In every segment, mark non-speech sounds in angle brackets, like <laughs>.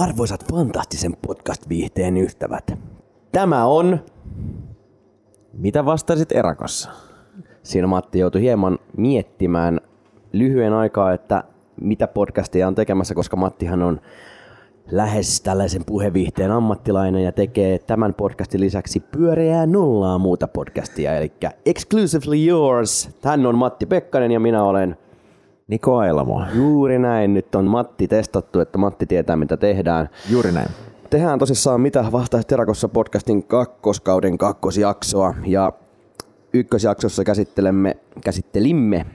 Arvoisat fantastisen podcast-viihteen ystävät, tämä on... Mitä vastasit erakossa? Siinä Matti joutui hieman miettimään lyhyen aikaa, että mitä podcastia on tekemässä, koska Mattihan on lähes tällaisen puheviihteen ammattilainen ja tekee tämän podcastin lisäksi pyöreää nollaa muuta podcastia, eli Exclusively Yours. Hän on Matti Pekkanen ja minä olen Niko Ailamo. Juuri näin. Nyt on Matti testattu, että Matti tietää mitä tehdään. Juuri näin. Tehdään tosissaan Mitä vastaisit Terakossa podcastin kakkoskauden kakkosjaksoa. Ja ykkösjaksossa käsittelemme, käsittelimme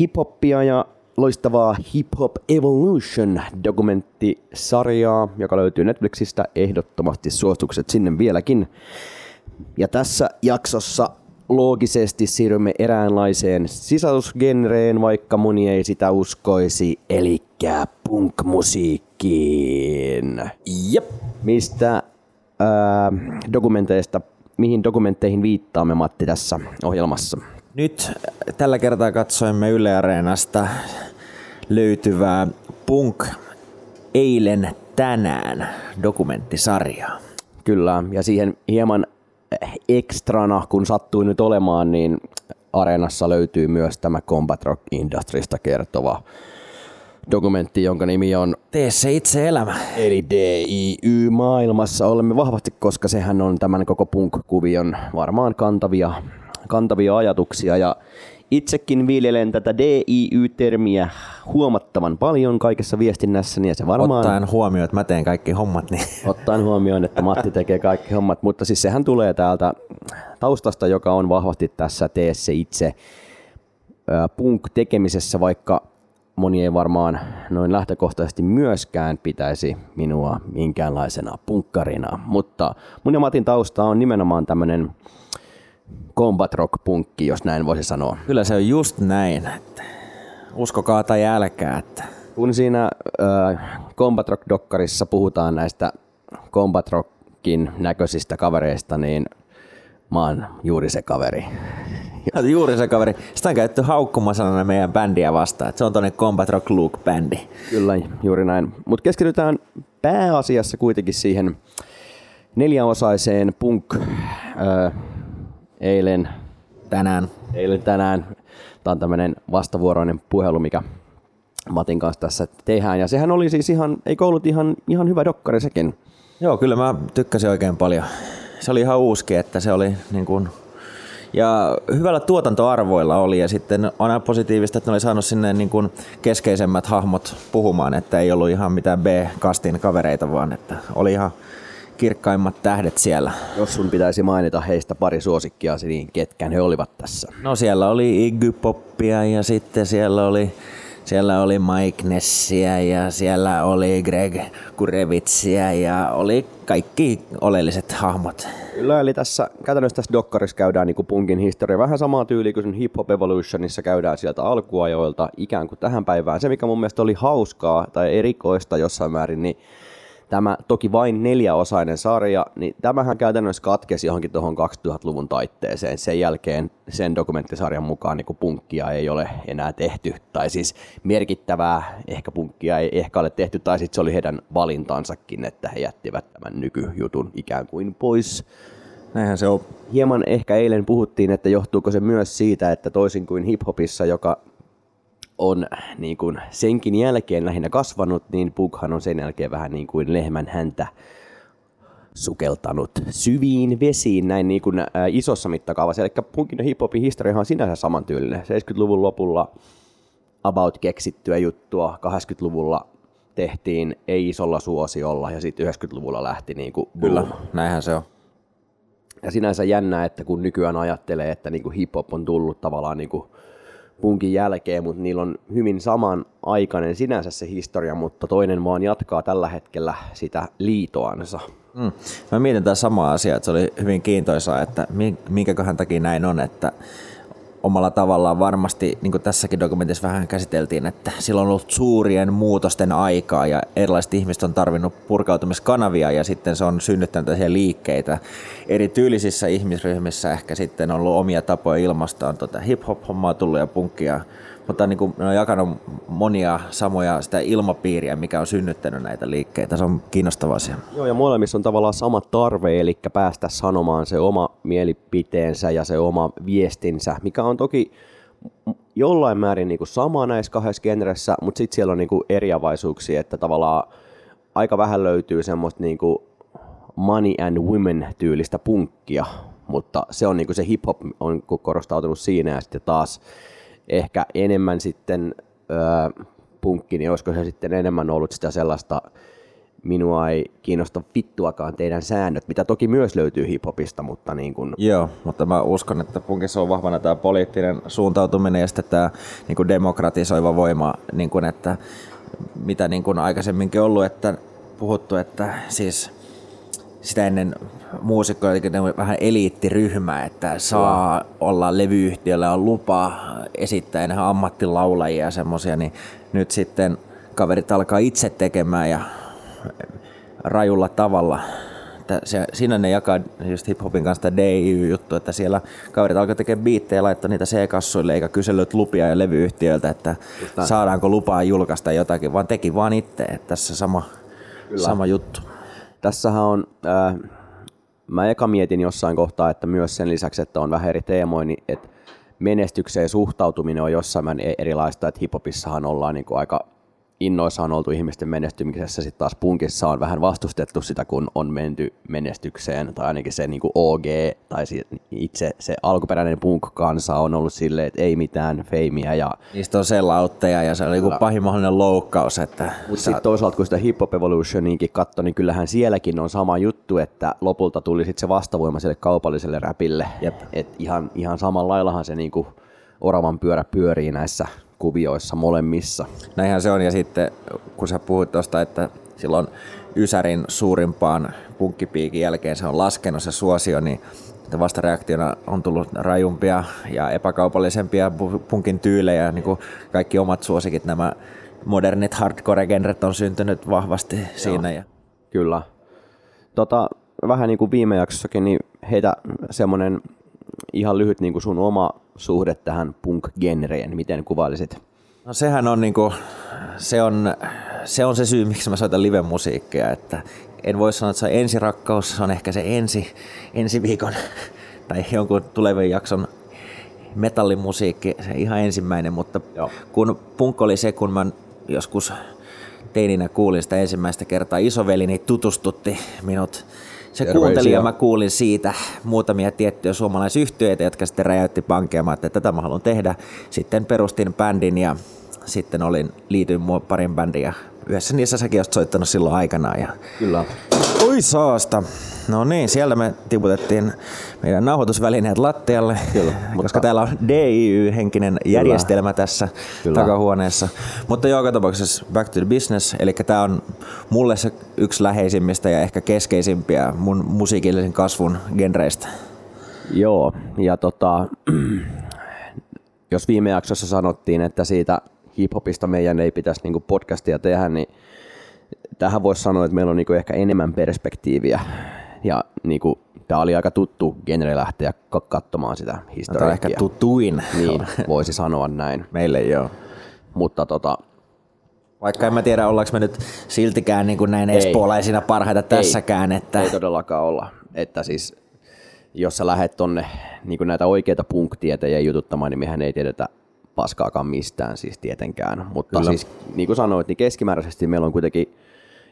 hiphoppia ja loistavaa Hip Hop Evolution dokumenttisarjaa, joka löytyy Netflixistä. Ehdottomasti suositukset sinne vieläkin. Ja tässä jaksossa loogisesti siirrymme eräänlaiseen sisältösgenreen, vaikka moni ei sitä uskoisi, eli punk-musiikkiin. Jep. Mistä ää, dokumenteista, mihin dokumentteihin viittaamme Matti tässä ohjelmassa? Nyt tällä kertaa katsoimme Yle Areenasta löytyvää Punk eilen tänään dokumenttisarjaa. Kyllä, ja siihen hieman ekstrana, kun sattui nyt olemaan, niin Areenassa löytyy myös tämä Combat Rock Industrista kertova dokumentti, jonka nimi on Tee se itse elämä. Eli DIY maailmassa olemme vahvasti, koska sehän on tämän koko punk-kuvion varmaan kantavia, kantavia ajatuksia. Ja Itsekin viljelen tätä DIY-termiä huomattavan paljon kaikessa viestinnässä, niin se varmaan... Ottaen huomioon, että mä teen kaikki hommat. Niin... <laughs> Ottaen huomioon, että Matti tekee kaikki hommat, mutta siis sehän tulee täältä taustasta, joka on vahvasti tässä tee se itse punk-tekemisessä, vaikka moni ei varmaan noin lähtökohtaisesti myöskään pitäisi minua minkäänlaisena punkkarina, mutta mun ja Matin tausta on nimenomaan tämmöinen combat rock punkki, jos näin voisi sanoa. Kyllä se on just näin, että uskokaa tai älkää. Että. Kun siinä äh, combat rock dokkarissa puhutaan näistä combat rockin näköisistä kavereista, niin mä oon juuri se kaveri. Ja juuri se kaveri. Sitä on käytetty haukkumasanana meidän bändiä vastaan, että se on tonne Combat Rock Luke-bändi. Kyllä, juuri näin. Mutta keskitytään pääasiassa kuitenkin siihen neljäosaiseen punk äh, eilen, tänään, eilen, tänään. Tämä on tämmöinen vastavuoroinen puhelu, mikä Matin kanssa tässä tehdään. Ja sehän oli siis ihan, ei ollut ihan, ihan hyvä dokkari sekin. Joo, kyllä mä tykkäsin oikein paljon. Se oli ihan uuski, että se oli niin kuin ja hyvällä tuotantoarvoilla oli ja sitten on aina positiivista, että ne oli saanut sinne niin kuin keskeisemmät hahmot puhumaan, että ei ollut ihan mitään B-kastin kavereita, vaan että oli ihan kirkkaimmat tähdet siellä. Jos sun pitäisi mainita heistä pari suosikkia, niin ketkä he olivat tässä? No siellä oli Iggy Poppia ja sitten siellä oli siellä oli Mike Nessia ja siellä oli Greg Kurevitsiä ja oli kaikki oleelliset hahmot. Kyllä, eli tässä käytännössä tässä dokkarissa käydään niin kuin punkin historia vähän samaa tyyliä kuin Hip Hop Evolutionissa käydään sieltä alkuajoilta ikään kuin tähän päivään. Se, mikä mun mielestä oli hauskaa tai erikoista jossain määrin, niin tämä toki vain neljäosainen sarja, niin tämähän käytännössä katkesi johonkin tuohon 2000-luvun taitteeseen. Sen jälkeen sen dokumenttisarjan mukaan niin punkkia ei ole enää tehty, tai siis merkittävää ehkä punkkia ei ehkä ole tehty, tai sitten se oli heidän valintansakin, että he jättivät tämän nykyjutun ikään kuin pois. Näinhän se on. Hieman ehkä eilen puhuttiin, että johtuuko se myös siitä, että toisin kuin hiphopissa, joka on niin kuin senkin jälkeen lähinnä kasvanut, niin Pughan on sen jälkeen vähän niin kuin lehmän häntä sukeltanut syviin vesiin näin niin kuin, ä, isossa mittakaavassa. Eli punkin ja hiphopin historia on sinänsä samantyylinen. 70-luvun lopulla about keksittyä juttua, 80-luvulla tehtiin ei isolla suosiolla ja sitten 90-luvulla lähti niin kuin Kyllä, näinhän se on. Ja sinänsä jännä, että kun nykyään ajattelee, että niin kuin hip-hop on tullut tavallaan niin kuin punkin jälkeen, mutta niillä on hyvin samanaikainen sinänsä se historia, mutta toinen vaan jatkaa tällä hetkellä sitä liitoansa. Mm. Mä mietin tämä sama asia, että se oli hyvin kiintoisaa, että minkäköhän takia näin on, että omalla tavallaan varmasti, niin kuin tässäkin dokumentissa vähän käsiteltiin, että silloin on ollut suurien muutosten aikaa ja erilaiset ihmiset on tarvinnut purkautumiskanavia ja sitten se on synnyttänyt tällaisia liikkeitä. Eri tyylisissä ihmisryhmissä ehkä sitten on ollut omia tapoja ilmastoon tuota hip-hop-hommaa tullut ja punkkia, mutta niin kuin, ne on jakanut monia samoja sitä ilmapiiriä, mikä on synnyttänyt näitä liikkeitä. Se on kiinnostava asia. Joo, ja molemmissa on tavallaan sama tarve, eli päästä sanomaan se oma mielipiteensä ja se oma viestinsä, mikä on toki jollain määrin niin kuin sama näissä kahdessa genressä, mutta sitten siellä on niin kuin että tavallaan aika vähän löytyy semmoista niin kuin money and women tyylistä punkkia, mutta se on niin kuin se hip-hop on korostautunut siinä ja sitten taas ehkä enemmän sitten öö, punkki, niin olisiko se sitten enemmän ollut sitä sellaista minua ei kiinnosta vittuakaan teidän säännöt, mitä toki myös löytyy hiphopista, mutta niin kuin... Joo, mutta mä uskon, että punkissa on vahvana tämä poliittinen suuntautuminen ja sitten tämä niin kuin demokratisoiva voima, niin kuin, että mitä niin kuin aikaisemminkin ollut, että puhuttu, että siis sitä ennen muusikko on vähän eliittiryhmä, että saa Joo. olla levyyhtiöllä on lupa esittää enää ammattilaulajia ja semmoisia, niin nyt sitten kaverit alkaa itse tekemään ja rajulla tavalla. Se, siinä ne jakaa just hip-hopin kanssa tämä DIY-juttu, että siellä kaverit alkaa tekemään biittejä ja laittaa niitä C-kassuille eikä kysellyt lupia ja levyyhtiöiltä, että Just saadaanko lupaa julkaista jotakin, vaan teki vaan itse. Että tässä sama, sama juttu. Tässähän on, äh, mä eka mietin jossain kohtaa, että myös sen lisäksi, että on vähän eri teemoja, niin että menestykseen suhtautuminen on jossain määrin erilaista, että hiphopissahan ollaan niin kuin aika innoissaan oltu ihmisten menestymisessä, sitten taas punkissa on vähän vastustettu sitä, kun on menty menestykseen, tai ainakin se niin kuin OG, tai itse se alkuperäinen punk-kansa on ollut silleen, että ei mitään feimiä. Ja... Niistä on sellautteja, ja se oli niin pahin mahdollinen loukkaus. Että Mutta sitten toisaalta, kun sitä Hip Hop Evolutioninkin katsoi, niin kyllähän sielläkin on sama juttu, että lopulta tuli sitten se vastavoima sille kaupalliselle räpille. Et ihan, ihan samalla laillahan se niin kuin oravan pyörä pyörii näissä kuvioissa molemmissa. Näinhän se on, ja sitten kun sä puhuit tuosta, että silloin Ysärin suurimpaan punkkipiikin jälkeen se on laskenut se suosio, niin vastareaktiona on tullut rajumpia ja epäkaupallisempia punkin tyylejä, niin kuin kaikki omat suosikit, nämä modernit hardcore-genret on syntynyt vahvasti Joo. siinä. Ja... Kyllä. Tota, vähän niin kuin viime jaksossakin, niin heitä semmoinen ihan lyhyt niin kuin sun oma suhde tähän punk-genreen? Miten kuvailisit? No sehän on, niinku, se on, se on se syy, miksi mä soitan live-musiikkia. Että en voi sanoa, että se on ensirakkaus, se on ehkä se ensi, ensi viikon <laughs> tai jonkun tulevan jakson metallimusiikki, se ihan ensimmäinen, mutta Joo. kun punk oli se, kun mä joskus teininä kuulin sitä ensimmäistä kertaa, isoveli tutustutti minut se Terveisiä. kuunteli ja mä kuulin siitä muutamia tiettyjä suomalaisyhtiöitä, jotka sitten räjäytti pankkeja. Mä että tätä mä haluan tehdä. Sitten perustin bändin ja sitten olin, liityin parin bändiin ja yhdessä niissä säkin olet soittanut silloin aikanaan. Ja... Kyllä. Oi saasta. No niin, siellä me tiputettiin meidän nauhoitusvälineet lattialle, Kyllä, koska mutta... täällä on DIY-henkinen Kyllä. järjestelmä tässä Kyllä. takahuoneessa. Mutta joka tapauksessa back to the business, eli tämä on mulle se yksi läheisimmistä ja ehkä keskeisimpiä mun musiikillisen kasvun genreistä. Joo, ja tota, <clears throat> jos viime jaksossa sanottiin, että siitä hiphopista meidän ei pitäisi niinku podcastia tehdä, niin tähän voisi sanoa, että meillä on niinku ehkä enemmän perspektiiviä ja niin kuin, tämä oli aika tuttu genre lähteä katsomaan sitä historiaa. Tämä on ehkä tutuin. Niin, voisi sanoa näin. Meille joo. Mutta tota, vaikka en mä tiedä, ollaanko me nyt siltikään niin kuin näin ei, espoolaisina parhaita tässäkään. Ei, että... ei todellakaan olla. Että siis, jos sä lähdet tonne niin kuin näitä oikeita punktietäjiä jututtamaan, niin mehän ei tiedetä paskaakaan mistään siis tietenkään. Mutta Kyllä. siis niin kuin sanoit, niin keskimääräisesti meillä on kuitenkin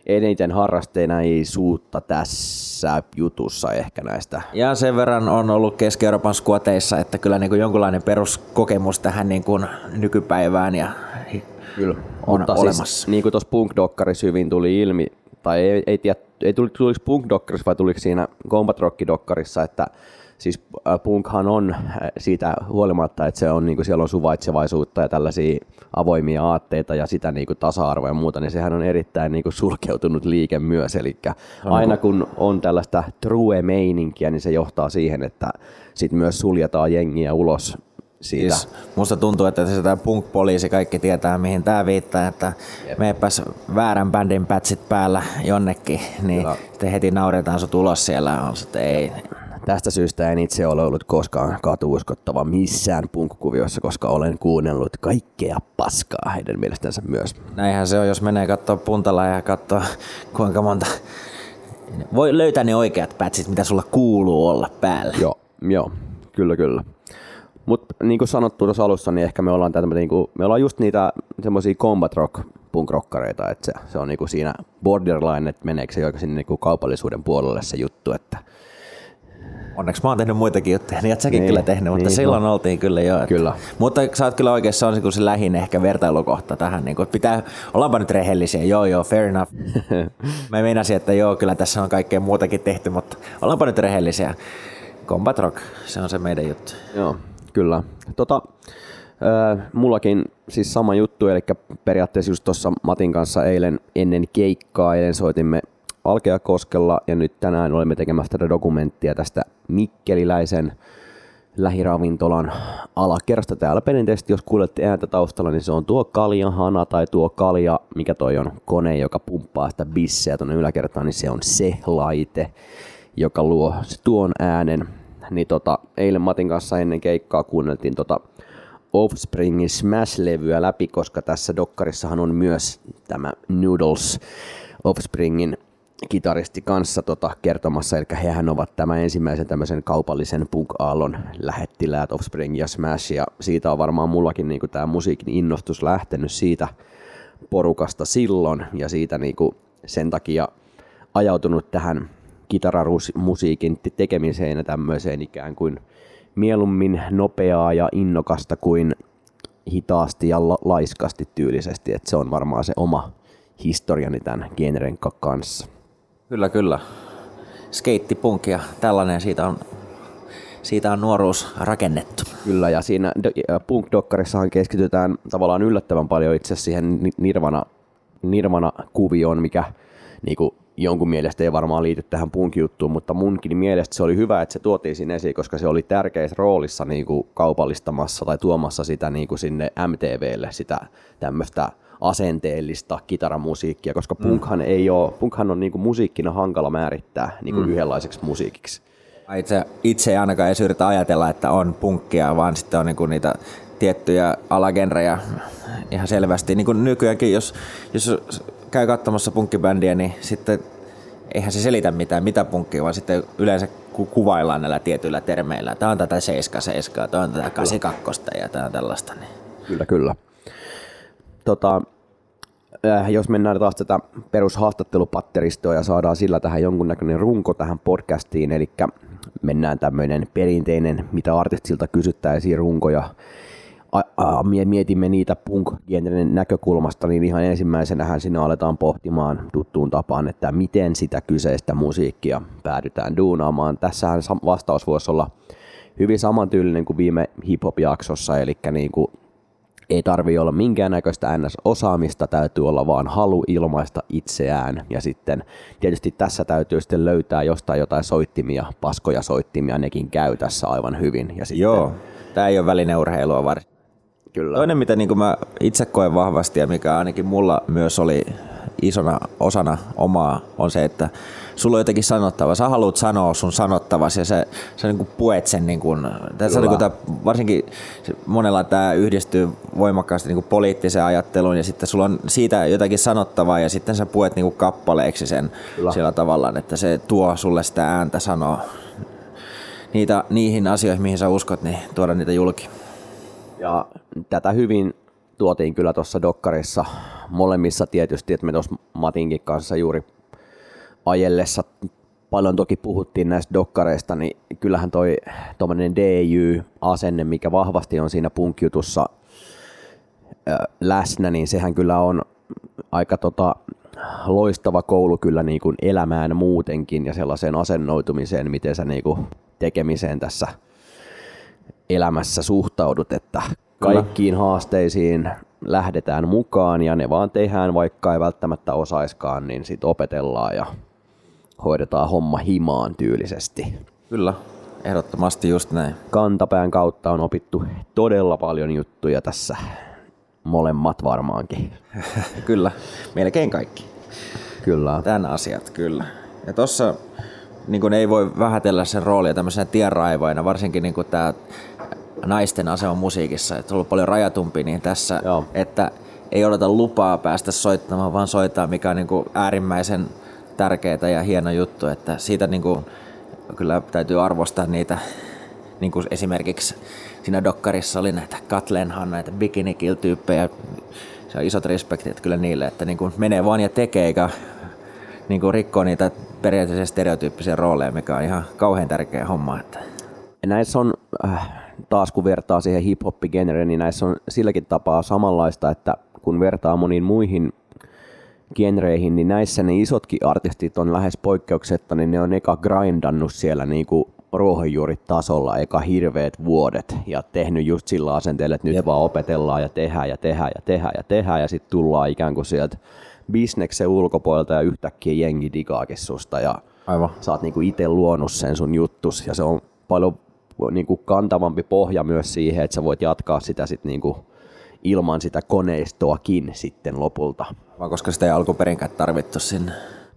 eniten harrasteinaisuutta tässä jutussa ehkä näistä. Ja sen verran on ollut Keski-Euroopan skuoteissa, että kyllä niin kuin jonkunlainen peruskokemus tähän niin kuin nykypäivään ja kyllä. on Mutta siis olemassa. Siis, niin kuin tuossa punk-dokkarissa hyvin tuli ilmi, tai ei, ei tiedä, ei tuli, tuliko punk-dokkarissa vai tuliko siinä combat rock-dokkarissa, että siis äh, punkhan on äh, siitä huolimatta, että se on, niin kuin siellä on suvaitsevaisuutta ja tällaisia avoimia aatteita ja sitä niin kuin tasa-arvoa ja muuta, niin sehän on erittäin niin kuin sulkeutunut liike myös. Eli aina kun on tällaista true-meininkiä, niin se johtaa siihen, että sit myös suljetaan jengiä ulos siitä. Siis musta tuntuu, että se tämä punk-poliisi kaikki tietää, mihin tämä viittaa, että Jep. meepäs väärän bändin pätsit päällä jonnekin, niin sitten heti nauretaan sut ulos siellä. On, että ei, tästä syystä en itse ole ollut koskaan katuuskottava missään punkkukuviossa, koska olen kuunnellut kaikkea paskaa heidän mielestänsä myös. Näinhän se on, jos menee katsoa puntalla ja katsoa kuinka monta... Voi löytää ne oikeat pätsit, mitä sulla kuuluu olla päällä. Joo, joo kyllä kyllä. Mutta niin kuin sanottu tuossa alussa, niin ehkä me ollaan, tätä, niin kuin, me ollaan just niitä semmoisia combat rock punk rockareita, että se, se on niin kuin siinä borderline, että meneekö se jo sinne niin kuin kaupallisuuden puolelle se juttu, että Onneksi mä oon tehnyt muitakin juttuja, niin säkin niin, kyllä tehnyt, mutta niin, silloin no. oltiin kyllä jo. Että, kyllä. Mutta sä oot kyllä oikeassa, on se, se lähin ehkä vertailukohta tähän. Niin kuin, pitää, ollaanpa nyt rehellisiä, joo joo, fair enough. <laughs> mä meinasin, että joo, kyllä tässä on kaikkea muutakin tehty, mutta ollaanpa nyt rehellisiä. Combat Rock, se on se meidän juttu. Joo, kyllä. Tota, äh, mullakin siis sama juttu, eli periaatteessa just tuossa Matin kanssa eilen ennen keikkaa, eilen soitimme Alkeakoskella ja nyt tänään olemme tekemässä tätä dokumenttia tästä Mikkeliläisen lähiravintolan alakerrasta. Täällä perinteisesti, jos kuulette ääntä taustalla, niin se on tuo kaljahana tai tuo kalja, mikä toi on kone, joka pumppaa sitä bisseä tuonne yläkertaan, niin se on se laite, joka luo tuon äänen. Niin tota, eilen Matin kanssa ennen keikkaa kuunneltiin tota Offspringin Smash-levyä läpi, koska tässä dokkarissahan on myös tämä Noodles Offspringin kitaristi kanssa tota, kertomassa, eli hehän ovat tämä ensimmäisen tämmöisen kaupallisen punk-aallon lähettiläät Offspring ja Smash, ja siitä on varmaan mullakin niin tämä musiikin innostus lähtenyt siitä porukasta silloin, ja siitä niin kuin, sen takia ajautunut tähän kitaramusiikin tekemiseen ja tämmöiseen ikään kuin mieluummin nopeaa ja innokasta kuin hitaasti ja laiskasti tyylisesti, että se on varmaan se oma historiani tämän genren kanssa. Kyllä, kyllä. Skeittipunk ja tällainen, siitä on, siitä on nuoruus rakennettu. Kyllä, ja siinä punk-dokkarissahan keskitytään tavallaan yllättävän paljon itse siihen Nirvana, Nirvana-kuvioon, mikä niin kuin jonkun mielestä ei varmaan liity tähän punk-juttuun, mutta munkin mielestä se oli hyvä, että se tuotiin sinne esiin, koska se oli tärkeässä roolissa niin kuin kaupallistamassa tai tuomassa sitä niin kuin sinne MTVlle, sitä tämmöistä asenteellista kitaramusiikkia, koska mm. punkhan, mm. ei ole, punkhan on niin kuin musiikkina hankala määrittää niin kuin mm. yhdenlaiseksi musiikiksi. Itse, itse ei ainakaan edes yritä ajatella, että on punkkia, vaan sitten on niinku niitä tiettyjä alagenreja ihan selvästi. Niin kuin nykyäänkin, jos, jos käy katsomassa punkkibändiä, niin sitten eihän se selitä mitään, mitä punkkia, vaan sitten yleensä kuvaillaan näillä tietyillä termeillä. Tämä on tätä 77, tämä on tätä 82 ja tämä on tällaista. Niin. Kyllä, kyllä tota, äh, jos mennään taas tätä perushaastattelupatteristoa ja saadaan sillä tähän jonkunnäköinen runko tähän podcastiin, eli mennään tämmöinen perinteinen, mitä artistilta kysyttäisiin runkoja, mietimme niitä punk näkökulmasta, niin ihan ensimmäisenähän sinä aletaan pohtimaan tuttuun tapaan, että miten sitä kyseistä musiikkia päädytään duunaamaan. Tässähän vastaus voisi olla hyvin samantyylinen kuin viime hip-hop-jaksossa, eli niin kuin ei tarvi olla minkäännäköistä NS-osaamista, täytyy olla vaan halu ilmaista itseään. Ja sitten tietysti tässä täytyy sitten löytää jostain jotain soittimia, paskoja soittimia, nekin käy tässä aivan hyvin. Ja sitten... Joo, tämä ei ole välineurheilua var. Kyllä. Toinen, mitä niin mä itse koen vahvasti ja mikä ainakin mulla myös oli isona osana omaa, on se, että sulla on jotenkin sanottava. Sä haluat sanoa sun sanottavasi ja sä, sä niin kuin puet sen. Niin kuin, tässä niin kuin tämä, varsinkin monella tämä yhdistyy voimakkaasti niin kuin poliittiseen ajatteluun ja sitten sulla on siitä jotakin sanottavaa ja sitten sä puet niin kuin kappaleeksi sen Kyllä. sillä tavalla, että se tuo sulle sitä ääntä sanoa niitä, niihin asioihin, mihin sä uskot, niin tuoda niitä julki. Ja tätä hyvin tuotiin kyllä tuossa dokkarissa molemmissa tietysti, että me tuossa Matinkin kanssa juuri ajellessa paljon toki puhuttiin näistä dokkareista, niin kyllähän toi tuommoinen DJ-asenne, mikä vahvasti on siinä punkjutussa läsnä, niin sehän kyllä on aika tota, loistava koulu kyllä niin kuin elämään muutenkin ja sellaiseen asennoitumiseen, miten sä niin kuin tekemiseen tässä elämässä suhtaudut, että kaikkiin haasteisiin lähdetään mukaan ja ne vaan tehdään, vaikka ei välttämättä osaiskaan, niin sitten opetellaan ja hoidetaan homma himaan tyylisesti. Kyllä, ehdottomasti just näin. Kantapään kautta on opittu todella paljon juttuja tässä, molemmat varmaankin. <laughs> kyllä, melkein kaikki. Kyllä. Tän asiat, kyllä. Ja tossa niin ei voi vähätellä sen roolia tämmöisenä tienraivaina, varsinkin niin tämä naisten asema musiikissa, että on ollut paljon rajatumpi niin tässä, Joo. että ei odota lupaa päästä soittamaan, vaan soittaa, mikä on niin kuin äärimmäisen tärkeää ja hieno juttu, että siitä niin kuin, kyllä täytyy arvostaa niitä, niin kuin esimerkiksi siinä dokkarissa oli näitä Katlenhan, näitä bikini tyyppejä se on isot respektit kyllä niille, että niin kuin menee vaan ja tekee, eikä niin kuin rikkoo niitä periaatteessa stereotyyppisiä rooleja, mikä on ihan kauhean tärkeä homma. Että. Näissä on, äh, taas kun vertaa siihen hip hop niin näissä on silläkin tapaa samanlaista, että kun vertaa moniin muihin genreihin, niin näissä ne isotkin artistit on lähes poikkeuksetta, niin ne on eka grindannut siellä niin kuin ruohonjuuritasolla eka hirveät vuodet ja tehnyt just sillä asenteella, että nyt Jep. vaan opetellaan ja tehdään ja tehdään ja tehdään ja tehdään ja sitten tullaan ikään kuin sieltä bisneksen ulkopuolelta ja yhtäkkiä jengi digaakin susta ja Aivan. sä oot niinku itse luonut sen sun juttus ja se on paljon niinku kantavampi pohja myös siihen, että sä voit jatkaa sitä sit niinku ilman sitä koneistoakin sitten lopulta. Vaan koska sitä ei alkuperinkään tarvittu sinne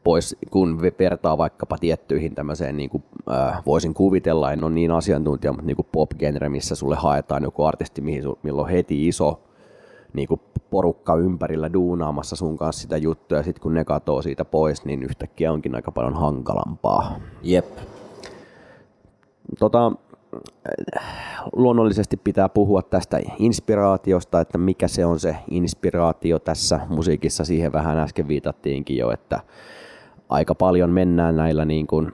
pois, kun vertaa vaikkapa tiettyihin tämmöiseen, niin kuin, äh, voisin kuvitella, en ole niin asiantuntija, mutta niin kuin pop-genre, missä sulle haetaan joku artisti, mihin su, milloin heti iso niin kuin porukka ympärillä duunaamassa sun kanssa sitä juttua, ja sitten kun ne katoo siitä pois, niin yhtäkkiä onkin aika paljon hankalampaa. Jep. Tota, luonnollisesti pitää puhua tästä inspiraatiosta, että mikä se on se inspiraatio tässä musiikissa. Siihen vähän äsken viitattiinkin jo, että aika paljon mennään näillä niin kuin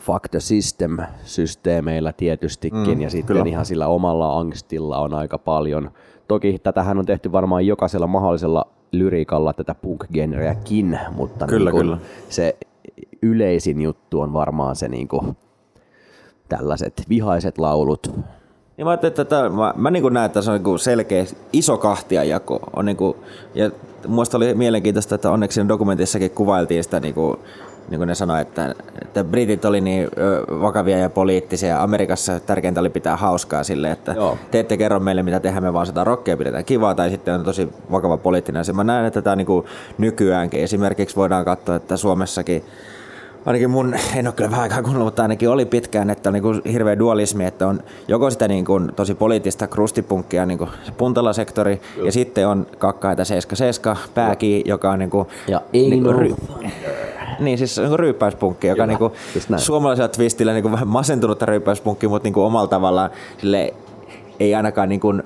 fuck the system systeemeillä tietystikin mm, ja sitten kyllä. ihan sillä omalla angstilla on aika paljon. Toki tätähän on tehty varmaan jokaisella mahdollisella lyriikalla tätä punk-genreäkin, mutta kyllä, niin kyllä. se yleisin juttu on varmaan se niin kuin tällaiset vihaiset laulut. Niin mä että tämä, mä, mä niin näen, että se on niin selkeä iso kahtiajako. On niin kuin, ja Muista oli mielenkiintoista, että onneksi dokumentissakin kuvailtiin sitä, niin kuin, niin kuin ne sanoi, että, että britit oli niin vakavia ja poliittisia. Amerikassa tärkeintä oli pitää hauskaa sille, että Joo. te ette kerro meille, mitä tehdään, me vaan sitä rockia pidetään kivaa, tai sitten on tosi vakava poliittinen asia. Mä näen, että tämä niin nykyäänkin. Esimerkiksi voidaan katsoa, että Suomessakin ainakin mun, en ole kyllä vähän aikaa kuunnellut, mutta ainakin oli pitkään, että on niin kuin hirveä dualismi, että on joko sitä niin kuin tosi poliittista krustipunkkia, niin kuin se puntalasektori, Kyllä. ja sitten on kakkaita 77 pääki, joka on niin kuin, ja niin kuin ry- niin, siis niin ryyppäyspunkki, joka niin kuin, suomalaisella twistillä niin kuin vähän masentunutta ryyppäyspunkki, mutta niin kuin omalla tavallaan sille ei ainakaan niin kuin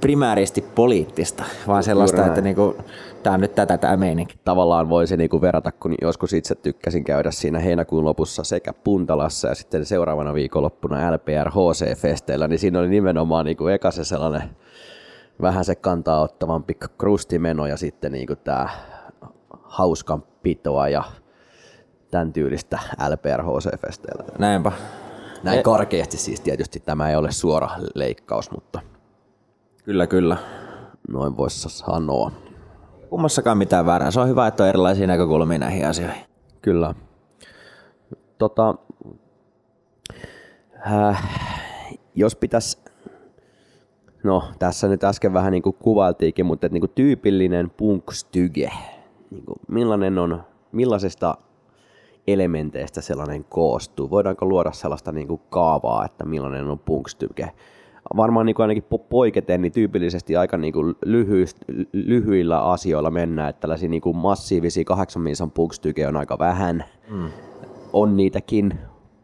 primääristi poliittista, vaan sellaista, että niin kuin, tämä on nyt tätä tämä meininki. Tavallaan voisi niinku verrata, kun joskus itse tykkäsin käydä siinä heinäkuun lopussa sekä Puntalassa ja sitten seuraavana viikonloppuna LPR HC-festeillä, niin siinä oli nimenomaan niinku eka se sellainen vähän se kantaa ottavampi krustimeno ja sitten niinku tämä hauskan pitoa ja tämän tyylistä LPR HC-festeillä. Näinpä. Näin e- karkeasti siis tietysti tämä ei ole suora leikkaus, mutta... Kyllä, kyllä. Noin voisi sanoa kummassakaan mitään väärää. Se on hyvä, että on erilaisia näkökulmia näihin asioihin. Kyllä. Tota, äh, jos pitäisi, no tässä nyt äsken vähän niin kuin kuvailtiinkin, mutta että niin kuin tyypillinen punkstyge, niin kuin millainen on, millaisesta elementeistä sellainen koostuu? Voidaanko luoda sellaista niin kuin kaavaa, että millainen on punkstyge? Varmaan niin kuin ainakin poiketen niin tyypillisesti aika niin kuin lyhyillä asioilla mennään, että tällaisia niin kuin massiivisia kahdeksan minsan pukstyke on aika vähän. Mm. On niitäkin,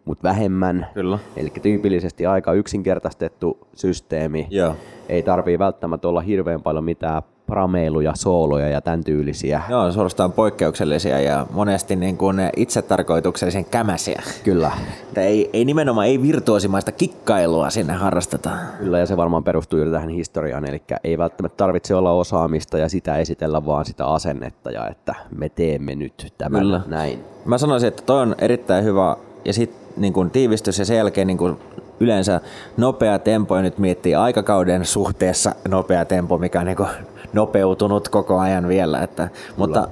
mutta vähemmän. Kyllä. Eli tyypillisesti aika yksinkertaistettu systeemi. Yeah. Ei tarvii välttämättä olla hirveän paljon mitään prameiluja, sooloja ja tämän tyylisiä. Joo, suorastaan poikkeuksellisia ja monesti niin kuin itsetarkoituksellisen kämäsiä. Kyllä. Että ei, ei nimenomaan ei virtuosimaista kikkailua sinne harrasteta. Kyllä, ja se varmaan perustuu juuri tähän historiaan, eli ei välttämättä tarvitse olla osaamista ja sitä esitellä, vaan sitä asennetta ja että me teemme nyt tämän Kyllä. näin. Mä sanoisin, että toi on erittäin hyvä ja sitten niin kuin tiivistys ja sen jälkeen niin kuin yleensä nopea tempo, ja nyt miettii aikakauden suhteessa nopea tempo, mikä on niin kuin nopeutunut koko ajan vielä. Että, mutta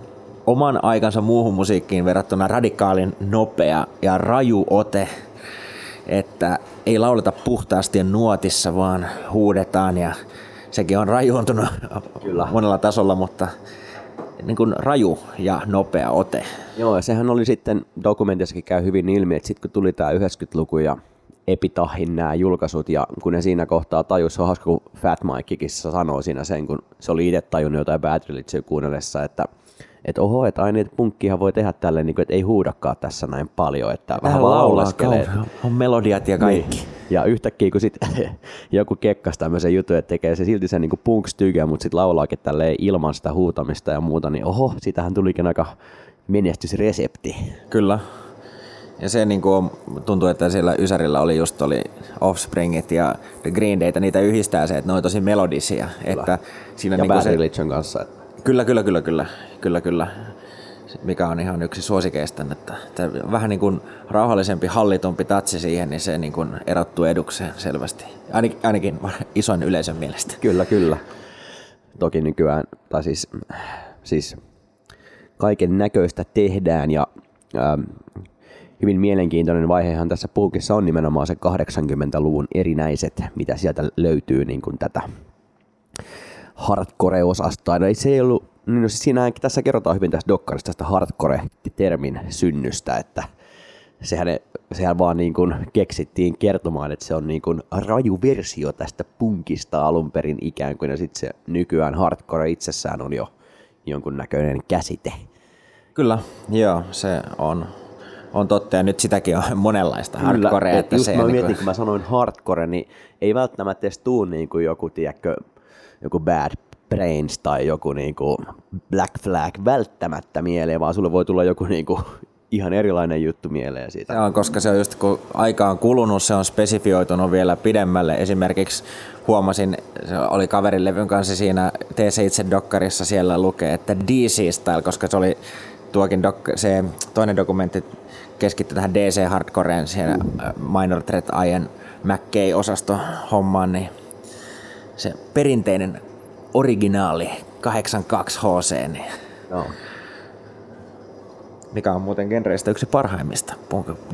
oman aikansa muuhun musiikkiin verrattuna radikaalin nopea ja raju ote, että ei lauleta puhtaasti nuotissa, vaan huudetaan ja sekin on rajuuntunut Kyllä. monella tasolla, mutta niin kuin raju ja nopea ote. Joo, ja sehän oli sitten, dokumentissakin käy hyvin ilmi, että sitten kun tuli tämä 90-luku ja Epitahin nämä julkaisut, ja kun ne siinä kohtaa tajus, se on hauska, kun Fat Mikekin sanoi siinä sen, kun se oli itse tajunnut jotain Bad Religion kuunnellessa, että että oho, että aina että punkkihan voi tehdä tälleen, niin kuin, että ei huudakaan tässä näin paljon, että vähän laulaskelee. On melodiat ja kaikki. Niin. Ja yhtäkkiä kun sit <laughs> joku kekkas tämmöisen jutun, että tekee se silti sen niin punk mutta sitten laulaakin tälleen ilman sitä huutamista ja muuta, niin oho, sitähän tulikin aika menestysresepti. Kyllä. Ja se niin kuin tuntuu, että siellä Ysärillä oli just oli Offspringit ja The Green Dayta, niitä yhdistää se, että ne on tosi melodisia. Kyllä. Että siinä ja niin Bad. Religion kanssa. Kyllä, kyllä, kyllä, kyllä, kyllä, kyllä. Mikä on ihan yksi suosikeista, että, että vähän niin kuin rauhallisempi, hallitumpi tatsi siihen, niin se niin kuin erottuu edukseen selvästi. Ainakin, ainakin ison yleisön mielestä. Kyllä, kyllä. Toki nykyään, tai siis, siis kaiken näköistä tehdään ja ähm, hyvin mielenkiintoinen vaihehan tässä puukissa on nimenomaan se 80-luvun erinäiset, mitä sieltä löytyy niin kuin tätä hardcore-osastoa. No ei se ei ollut, niin no siis siinähän tässä kerrotaan hyvin tässä dokkarissa tästä hardcore-termin synnystä, että sehän, sehän vaan niin kuin keksittiin kertomaan, että se on niin kuin raju versio tästä punkista alun perin ikään kuin, ja sitten se nykyään hardcore itsessään on jo jonkunnäköinen käsite. Kyllä, joo, se on on totta, ja nyt sitäkin on monenlaista hardcorea. Kyllä, että just se mä mietin, niin kun mä sanoin hardcore, niin ei välttämättä edes tuu niin kuin joku, tiedätkö, joku Bad Brains tai joku niin kuin Black Flag välttämättä mieleen, vaan sulle voi tulla joku niin kuin ihan erilainen juttu mieleen siitä. Se on, koska se on just kun aika on kulunut, se on spesifioitunut vielä pidemmälle. Esimerkiksi huomasin, se oli kaverin levyn kanssa siinä TC-itse-dokkarissa siellä lukee, että DC-style, koska se oli tuokin dok- se toinen dokumentti keskittyi tähän DC Hardcoreen, siihen Minor Threat Ian McKay-osasto hommaan, niin se perinteinen originaali 82 HC, niin no. mikä on muuten genreistä yksi parhaimmista.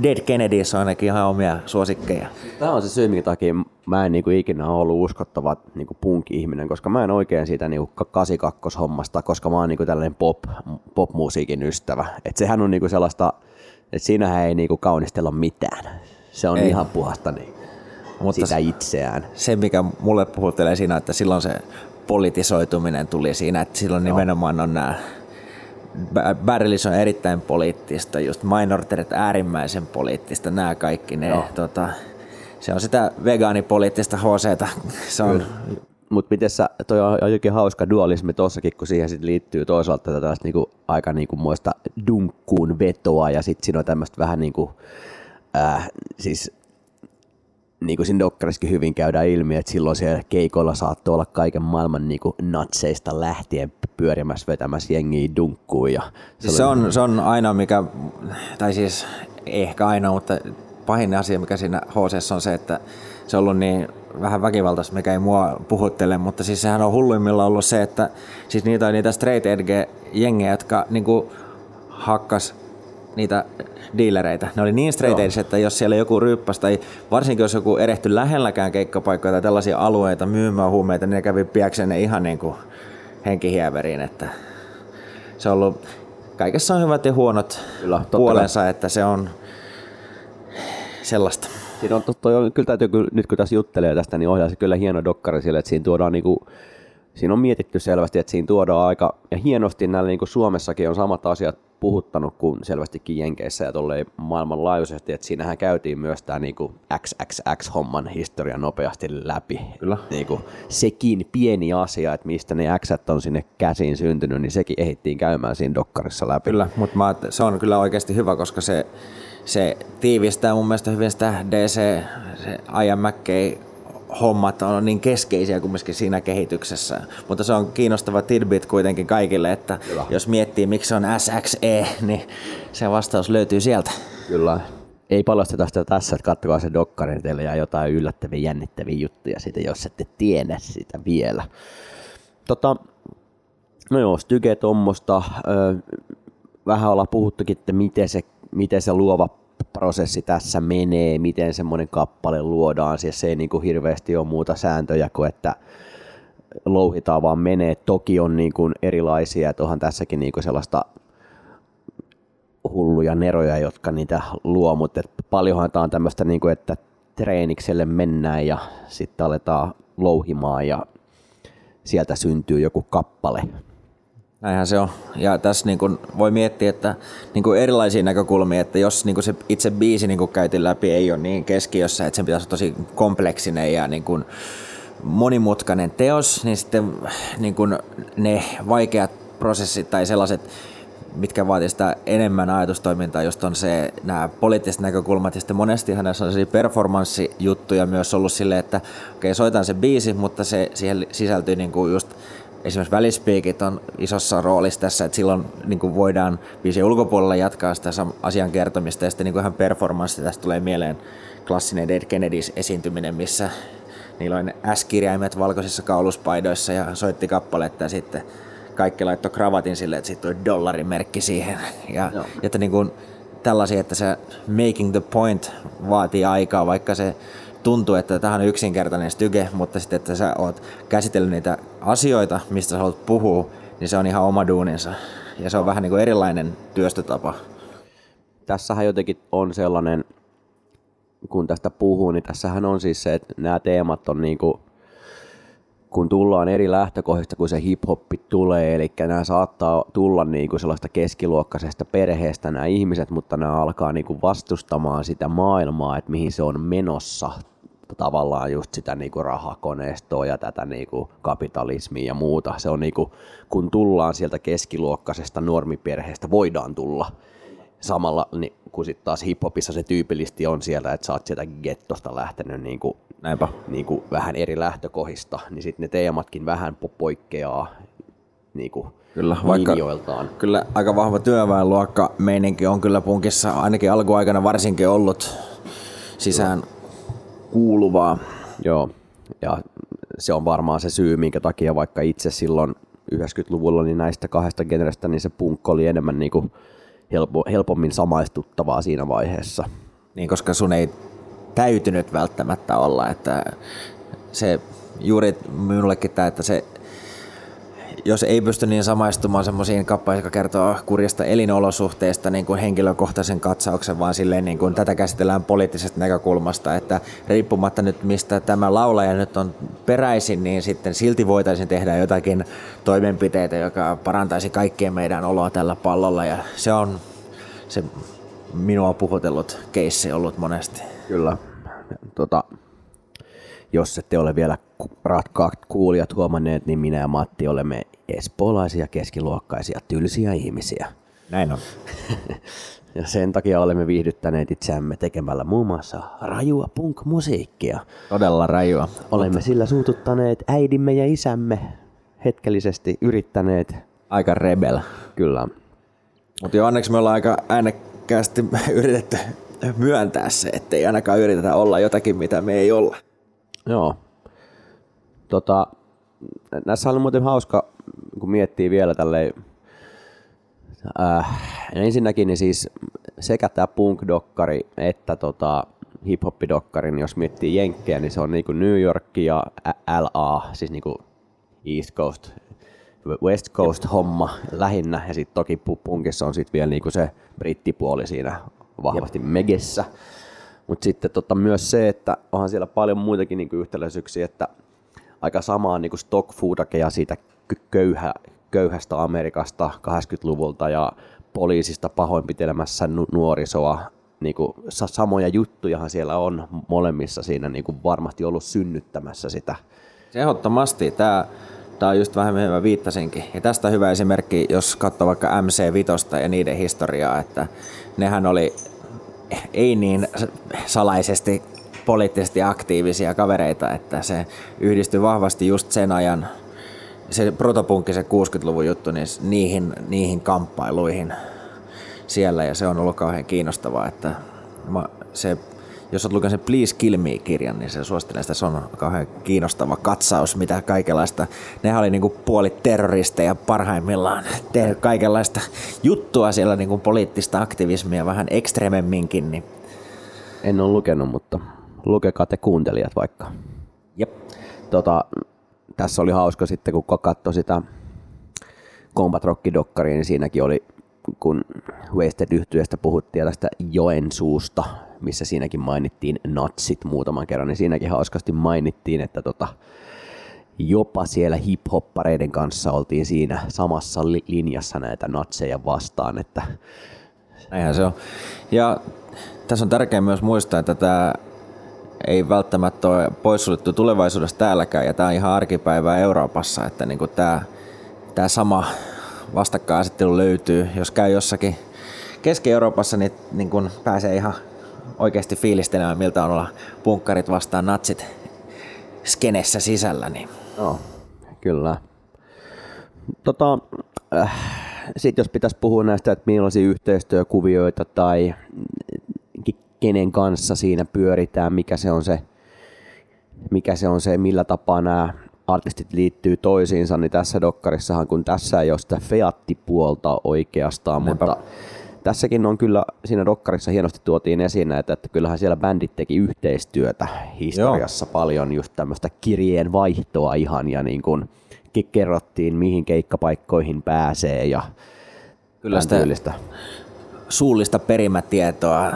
Dead Kennedys on ainakin ihan omia suosikkeja. Tämä on se syy, minkä takia mä en niinku ikinä ollut uskottava niinku punk-ihminen, koska mä en oikein siitä niinku 82-hommasta, koska mä oon niinku tällainen pop, pop-musiikin ystävä. Et sehän on niinku sellaista, että siinähän ei niinku kaunistella mitään. Se on ei. ihan puhasta niin, Mutta sitä itseään. Se, mikä mulle puhuttelee siinä, että silloin se politisoituminen tuli siinä, että silloin Joo. nimenomaan on nämä Barrelis on erittäin poliittista, just Minor Threat äärimmäisen poliittista, nämä kaikki ne, tota, se on sitä vegaanipoliittista HCtä. Se on, mutta miten sä, toi on jokin hauska dualismi tossakin, kun siihen sit liittyy toisaalta tätä niinku, aika niinku muista dunkkuun vetoa ja sitten siinä on tämmöistä vähän niinku, äh, siis niin kuin siinä dokkarissakin hyvin käydään ilmi, että silloin siellä keikoilla saattoi olla kaiken maailman niin kuin natseista lähtien pyörimässä, vetämässä jengiä dunkkuun. Ja se, se, on, se on aina mikä, tai siis ehkä aina, mutta pahin asia mikä siinä HC on se, että se on ollut niin vähän väkivaltaista, mikä ei mua puhuttele, mutta siis sehän on hulluimmilla ollut se, että siis niitä on niitä straight edge jengejä, jotka niin kuin hakkas niitä dealereita. Ne oli niin straight edge, että jos siellä joku ryppäs tai varsinkin jos joku erehty lähelläkään keikkapaikkoja tai tällaisia alueita myymään huumeita, niin ne kävi piäkseen ihan niin kuin henkihieveriin, että se on ollut, kaikessa on hyvät ja huonot Kyllä, puolensa, että se on sellaista. Siinä on, totta, kyllä täytyy, nyt kun tässä juttelee tästä, niin ohjaa se kyllä hieno dokkari sille, että siinä tuodaan niinku, siinä on mietitty selvästi, että siinä tuodaan aika, ja hienosti näillä niin kuin Suomessakin on samat asiat puhuttanut kuin selvästikin Jenkeissä ja tolleen maailmanlaajuisesti, että siinähän käytiin myös tämä niin XXX-homman historia nopeasti läpi. Kyllä. Niin kuin sekin pieni asia, että mistä ne X on sinne käsiin syntynyt, niin sekin ehittiin käymään siinä dokkarissa läpi. Kyllä, mutta se on kyllä oikeasti hyvä, koska se se tiivistää mun mielestä hyvin sitä DC, se Ian McKay hommat on niin keskeisiä kumminkin siinä kehityksessä. Mutta se on kiinnostava tidbit kuitenkin kaikille, että Kyllä. jos miettii miksi se on SXE, niin se vastaus löytyy sieltä. Kyllä. Ei paljasteta sitä tässä, että katsokaa se dokkari, niin teille jää jotain yllättäviä, jännittäviä juttuja siitä, jos ette tiedä sitä vielä. Tota, no joo, Styge tuommoista. Vähän ollaan puhuttukin, että miten se miten se luova prosessi tässä menee, miten semmoinen kappale luodaan, siis se ei niin kuin hirveästi ole muuta sääntöjä kuin, että louhitaan vaan menee. Toki on niin kuin erilaisia, että onhan tässäkin niin kuin sellaista hulluja neroja, jotka niitä luo, mutta paljonhan tämä on tämmöistä, niin kuin, että treenikselle mennään ja sitten aletaan louhimaan ja sieltä syntyy joku kappale. Näinhän se on. Ja tässä niin kuin voi miettiä, että niin kuin erilaisia näkökulmia, että jos niin kuin se itse biisi niin kuin käytiin läpi ei ole niin keskiössä, että sen pitäisi olla tosi kompleksinen ja niin kuin monimutkainen teos, niin sitten niin kuin ne vaikeat prosessit tai sellaiset mitkä vaatii sitä enemmän ajatustoimintaa, just on se nämä poliittiset näkökulmat, ja sitten monesti hänessä on performanssijuttuja myös ollut silleen, että okei, okay, soitan se biisi, mutta se siihen sisältyy niin kuin just esimerkiksi välispiikit on isossa roolissa tässä, että silloin niin kuin voidaan biisin ulkopuolella jatkaa sitä asian kertomista, ja sitten niin kuin ihan performanssi, tästä tulee mieleen klassinen Dead Kennedys esiintyminen, missä niillä on S-kirjaimet valkoisissa kauluspaidoissa ja soitti kappaletta ja sitten kaikki laittoi kravatin silleen, että siitä tuli dollarimerkki siihen. <laughs> Ja, Joo. että niin kuin tällaisia, että se making the point vaatii aikaa, vaikka se tuntuu, että tähän on yksinkertainen styge, mutta sitten, että sä oot käsitellyt niitä asioita, mistä sä haluat puhua, niin se on ihan oma duuninsa. Ja se on vähän niin kuin erilainen työstötapa. Tässähän jotenkin on sellainen, kun tästä puhuu, niin tässähän on siis se, että nämä teemat on niin kuin kun tullaan eri lähtökohdista, kun se hip-hoppi tulee, eli nämä saattaa tulla niin kuin sellaista keskiluokkaisesta perheestä nämä ihmiset, mutta nämä alkaa niin kuin vastustamaan sitä maailmaa, että mihin se on menossa, tavallaan just sitä kuin rahakoneistoa ja tätä kuin kapitalismia ja muuta. Se on niin kuin, kun tullaan sieltä keskiluokkaisesta normiperheestä, voidaan tulla samalla niin, kun sitten taas hiphopissa se tyypillisesti on siellä, että sä oot sieltä gettosta lähtenyt niin kuin Näinpä. Niin kuin vähän eri lähtökohdista, niin sitten ne teematkin vähän poikkeaa niin kuin kyllä, vaikka, Kyllä aika vahva työväenluokka meininki on kyllä punkissa ainakin alkuaikana varsinkin ollut sisään kuuluvaa. Joo, ja se on varmaan se syy, minkä takia vaikka itse silloin 90-luvulla niin näistä kahdesta genrestä, niin se punk oli enemmän niin kuin helpo, helpommin samaistuttavaa siinä vaiheessa. Niin, koska sun ei täytynyt välttämättä olla, että se juuri minullekin tämä, että se jos ei pysty niin samaistumaan semmoisiin kappaleisiin, jotka kertoo kurjasta elinolosuhteista niin kuin henkilökohtaisen katsauksen, vaan silleen niin kuin tätä käsitellään poliittisesta näkökulmasta, että riippumatta nyt mistä tämä laulaja nyt on peräisin, niin sitten silti voitaisiin tehdä jotakin toimenpiteitä, joka parantaisi kaikkien meidän oloa tällä pallolla ja se on se minua puhutellut keissi ollut monesti. Kyllä. Tota, jos ette ole vielä rakkaat kuulijat huomanneet, niin minä ja Matti olemme espoolaisia, keskiluokkaisia, tylsiä ihmisiä. Näin on. <laughs> ja sen takia olemme viihdyttäneet itseämme tekemällä muun muassa rajua punk-musiikkia. Todella rajua. Olemme sillä suututtaneet äidimme ja isämme hetkellisesti yrittäneet. Aika rebel. Kyllä. Mutta jo onneksi me ollaan aika äänekkäästi yritetty myöntää se, ettei ainakaan yritetä olla jotakin, mitä me ei olla. Joo. Tota, näissä oli muuten hauska, kun miettii vielä tälleen, äh, ensinnäkin niin siis sekä tämä punk-dokkari että tota, hip-hop-dokkari, niin jos miettii Jenkkejä, niin se on niinku New York ja LA, siis niinku East Coast, West Coast homma lähinnä, ja sitten toki punkissa on sitten vielä niinku se brittipuoli siinä vahvasti Jep. megessä. Mutta sitten tota, myös se, että onhan siellä paljon muitakin niinku yhtäläisyyksiä, että aika samaa niinku stock foodakeja siitä köyhä, köyhästä Amerikasta 80-luvulta ja poliisista pahoinpitelemässä nu- nuorisoa. Niinku, samoja juttujahan siellä on molemmissa siinä niinku varmasti ollut synnyttämässä sitä. Ehdottomasti. Tämä Tämä on just vähän mihin mä viittasinkin. Ja tästä hyvä esimerkki, jos katsoo vaikka MC Vitosta ja niiden historiaa, että nehän oli ei niin salaisesti poliittisesti aktiivisia kavereita, että se yhdistyi vahvasti just sen ajan, se protopunkki, se 60-luvun juttu, niin niihin, niihin kamppailuihin siellä, ja se on ollut kauhean kiinnostavaa, että se jos olet lukenut sen Please Kill Me-kirjan, niin se suosittelen sitä. Se on kauhean kiinnostava katsaus, mitä kaikenlaista. Nehän oli niinku puoli terroristeja parhaimmillaan. Tehnyt kaikenlaista juttua siellä niinku poliittista aktivismia vähän ekstrememminkin. Niin. En ole lukenut, mutta lukekaa te kuuntelijat vaikka. Jep. Tota, tässä oli hauska sitten, kun katsoi sitä Combat Rock-dokkaria, niin siinäkin oli, kun Wasted yhtyeestä puhuttiin tästä Joensuusta, missä siinäkin mainittiin natsit muutaman kerran, niin siinäkin hauskasti mainittiin, että tota, jopa siellä hip-hoppareiden kanssa oltiin siinä samassa linjassa näitä natseja vastaan, että Näinhän se on. Ja tässä on tärkeää myös muistaa, että tämä ei välttämättä ole poissuljettu tulevaisuudessa täälläkään, ja tämä on ihan arkipäivää Euroopassa, että niin kuin tämä, tämä sama vastakkainasettelu löytyy. Jos käy jossakin Keski-Euroopassa, niin, niin kuin pääsee ihan oikeasti fiilistelemään, miltä on olla punkkarit vastaan natsit skenessä sisällä. Niin. No, kyllä. Tota, äh, sitten jos pitäisi puhua näistä, että millaisia yhteistyökuvioita tai kenen kanssa siinä pyöritään, mikä se on se, mikä se on se, millä tapaa nämä artistit liittyy toisiinsa, niin tässä dokkarissahan, kun tässä ei ole sitä feattipuolta oikeastaan, Näinpä. mutta tässäkin on kyllä, siinä dokkarissa hienosti tuotiin esiin näitä, että kyllähän siellä bändit teki yhteistyötä historiassa Joo. paljon, just tämmöistä kirjeen vaihtoa ihan ja niin kuin kerrottiin, mihin keikkapaikkoihin pääsee ja Kyllä sitä tyylistä. suullista perimätietoa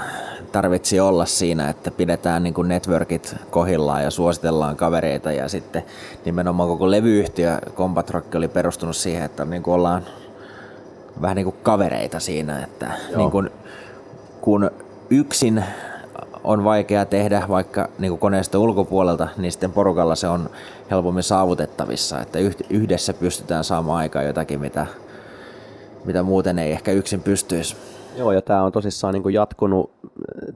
tarvitsi olla siinä, että pidetään niin kuin networkit kohillaan ja suositellaan kavereita ja sitten nimenomaan koko levyyhtiö Combat Rock oli perustunut siihen, että niin kuin ollaan vähän niin kuin kavereita siinä, että niin kuin, kun yksin on vaikea tehdä vaikka niin kuin koneesta ulkopuolelta, niin sitten porukalla se on helpommin saavutettavissa, että yhdessä pystytään saamaan aikaan jotakin, mitä, mitä muuten ei ehkä yksin pystyisi. Joo, ja tämä on tosissaan niin kuin jatkunut,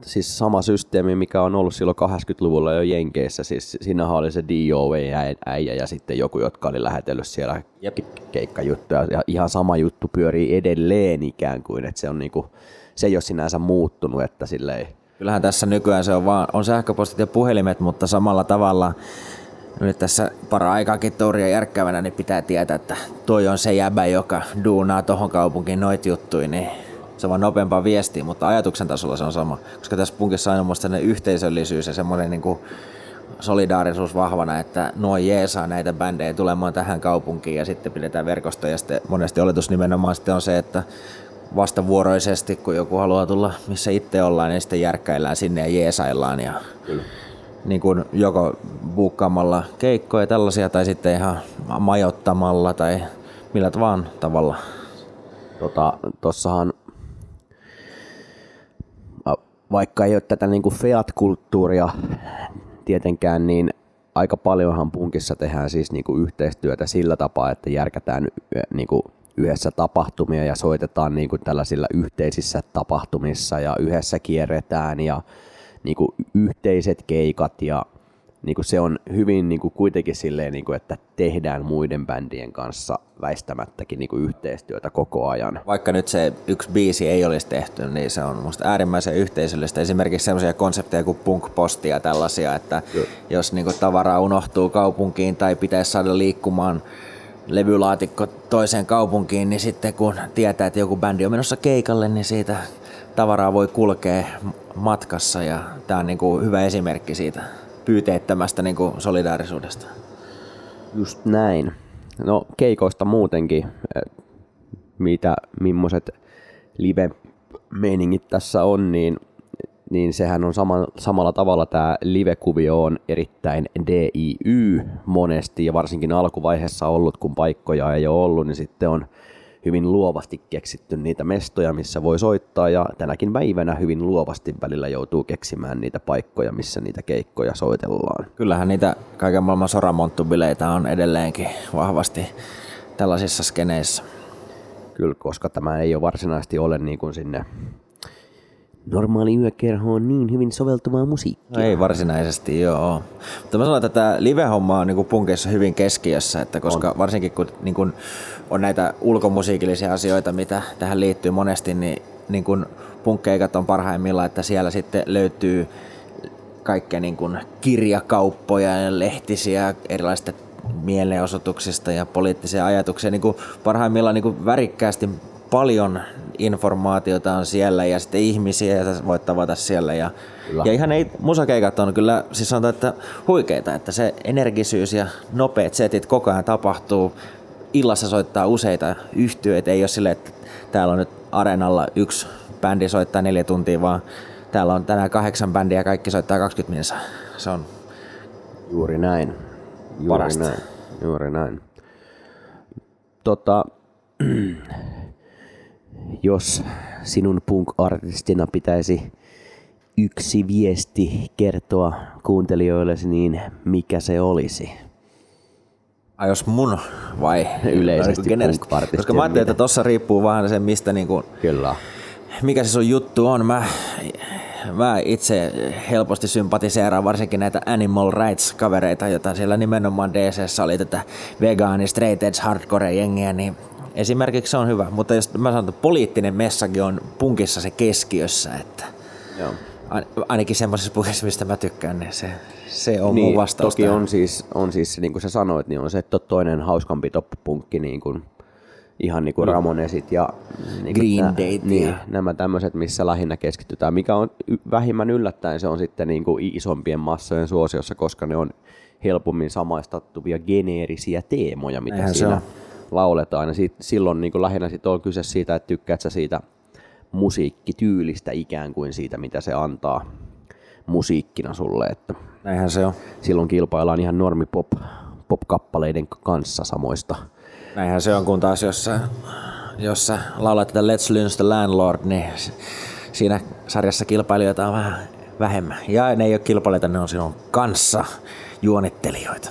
siis sama systeemi, mikä on ollut silloin 80-luvulla jo Jenkeissä. Siis siinähän oli se DOA-äijä ja sitten joku, jotka oli lähetellyt siellä Jep. keikkajuttuja. Ja ihan sama juttu pyörii edelleen ikään kuin, että se on niin kuin, se ei ole sinänsä muuttunut, että silleen... Kyllähän tässä nykyään se on, vaan, on sähköpostit ja puhelimet, mutta samalla tavalla nyt tässä para-aikaakin touria järkkävänä, niin pitää tietää, että toi on se jäbä, joka duunaa tohon kaupunkiin noit juttui, niin se on vaan nopeampaa viestiä, mutta ajatuksen tasolla se on sama. Koska tässä punkissa on aina yhteisöllisyys ja semmoinen niin kuin solidaarisuus vahvana, että noin jeesaa näitä bändejä tulemaan tähän kaupunkiin ja sitten pidetään verkostoja. Ja sitten monesti oletus nimenomaan sitten on se, että vastavuoroisesti, kun joku haluaa tulla missä itse ollaan, niin sitten järkkäillään sinne ja jeesaillaan. Ja Kyllä. Niin kuin joko buukkaamalla keikkoja tällaisia tai sitten ihan majottamalla tai millä vaan tavalla. Tota, tossahan vaikka ei ole tätä niin kuin Fiat-kulttuuria tietenkään, niin aika paljonhan punkissa tehdään siis niin kuin yhteistyötä sillä tapaa, että järkätään niin kuin yhdessä tapahtumia ja soitetaan niin kuin tällaisilla yhteisissä tapahtumissa ja yhdessä kierretään ja niin kuin yhteiset keikat ja niin kuin se on hyvin niin kuin kuitenkin silleen, niin kuin, että tehdään muiden bändien kanssa väistämättäkin niin kuin yhteistyötä koko ajan. Vaikka nyt se yksi biisi ei olisi tehty, niin se on musta äärimmäisen yhteisöllistä. Esimerkiksi sellaisia konsepteja kuin punk-posti ja tällaisia, että Kyllä. jos niin kuin tavaraa unohtuu kaupunkiin tai pitäisi saada liikkumaan levylaatikko toiseen kaupunkiin, niin sitten kun tietää, että joku bändi on menossa keikalle, niin siitä tavaraa voi kulkea matkassa ja tämä on niin kuin hyvä esimerkki siitä pyyteettömästä niin kuin solidaarisuudesta. Just näin. No keikoista muutenkin, mitä, millaiset live-meiningit tässä on, niin, niin sehän on sama, samalla tavalla tämä live-kuvio on erittäin DIY monesti ja varsinkin alkuvaiheessa ollut, kun paikkoja ei ole ollut, niin sitten on hyvin luovasti keksitty niitä mestoja, missä voi soittaa ja tänäkin päivänä hyvin luovasti välillä joutuu keksimään niitä paikkoja, missä niitä keikkoja soitellaan. Kyllähän niitä kaiken maailman soramonttubileitä on edelleenkin vahvasti tällaisissa skeneissä. Kyllä, koska tämä ei ole varsinaisesti ole niin kuin sinne normaali yökerho on niin hyvin soveltuvaa musiikkia. No ei varsinaisesti, joo. Mutta mä sanon, että tämä live-homma on niin punkeissa hyvin keskiössä, että koska on. varsinkin kun niin kuin on näitä ulkomusiikillisia asioita, mitä tähän liittyy monesti, niin, niin kuin punkkeikat on parhaimmillaan, että siellä sitten löytyy kaikkea niin kuin kirjakauppoja ja lehtisiä erilaisista mielenosoituksista ja poliittisia ajatuksia niin kuin parhaimmillaan niin kuin värikkäästi paljon informaatiota on siellä ja sitten ihmisiä ja voit tavata siellä. Ja, ja ihan ei, musakeikat on kyllä, siis sanotaan, että huikeita, että se energisyys ja nopeat setit koko ajan tapahtuu. Illassa soittaa useita yhtyeitä, ei ole silleen, että täällä on nyt areenalla yksi bändi soittaa neljä tuntia, vaan täällä on tänään kahdeksan bändiä ja kaikki soittaa 20 minsa. Se on Juuri näin. Juuri Parasta. näin. Juuri näin. Tota, <clears throat> jos sinun punk-artistina pitäisi yksi viesti kertoa kuuntelijoillesi, niin mikä se olisi? Ai jos mun vai <laughs> Yleisesti Generisesti? punk-artistin Koska mä ajattelin, että tossa riippuu vähän se, mistä niinku, Kyllä. mikä se sun juttu on. Mä, mä itse helposti sympatiseeraan varsinkin näitä animal rights kavereita, joita siellä nimenomaan DCssä oli tätä vegaani, straight edge, hardcore jengiä, niin esimerkiksi se on hyvä. Mutta jos mä sanon, että poliittinen message on punkissa se keskiössä, että Joo. ain- ainakin semmoisessa puheessa, mistä mä tykkään, niin se, se on Niin, mun vastaus toki tähän. on siis, on siis, niin kuin sä sanoit, niin on se to- toinen hauskampi toppupunkki, niin kuin, ihan niin kuin Ramonesit ja niin Green tää- Dayt niin, ja- nämä tämmöiset, missä lähinnä keskitytään. Mikä on vähimmän yllättäen, se on sitten niin kuin isompien massojen suosiossa, koska ne on helpommin samaistattuvia geneerisiä teemoja, mitä Eihän se siinä on. Lauletaan. Ja sit, silloin niin kuin lähinnä sit on kyse siitä, että tykkäät sä siitä musiikkityylistä ikään kuin siitä, mitä se antaa musiikkina sulle. Että Näinhän se on. silloin kilpaillaan ihan normipop pop-kappaleiden kanssa samoista. Näinhän se on, kun taas jos sä, jos sä laulat tätä Let's Lynch the Landlord, niin siinä sarjassa kilpailijoita on vähän vähemmän. Ja ne ei ole kilpailijoita, ne on sinun kanssa juonittelijoita.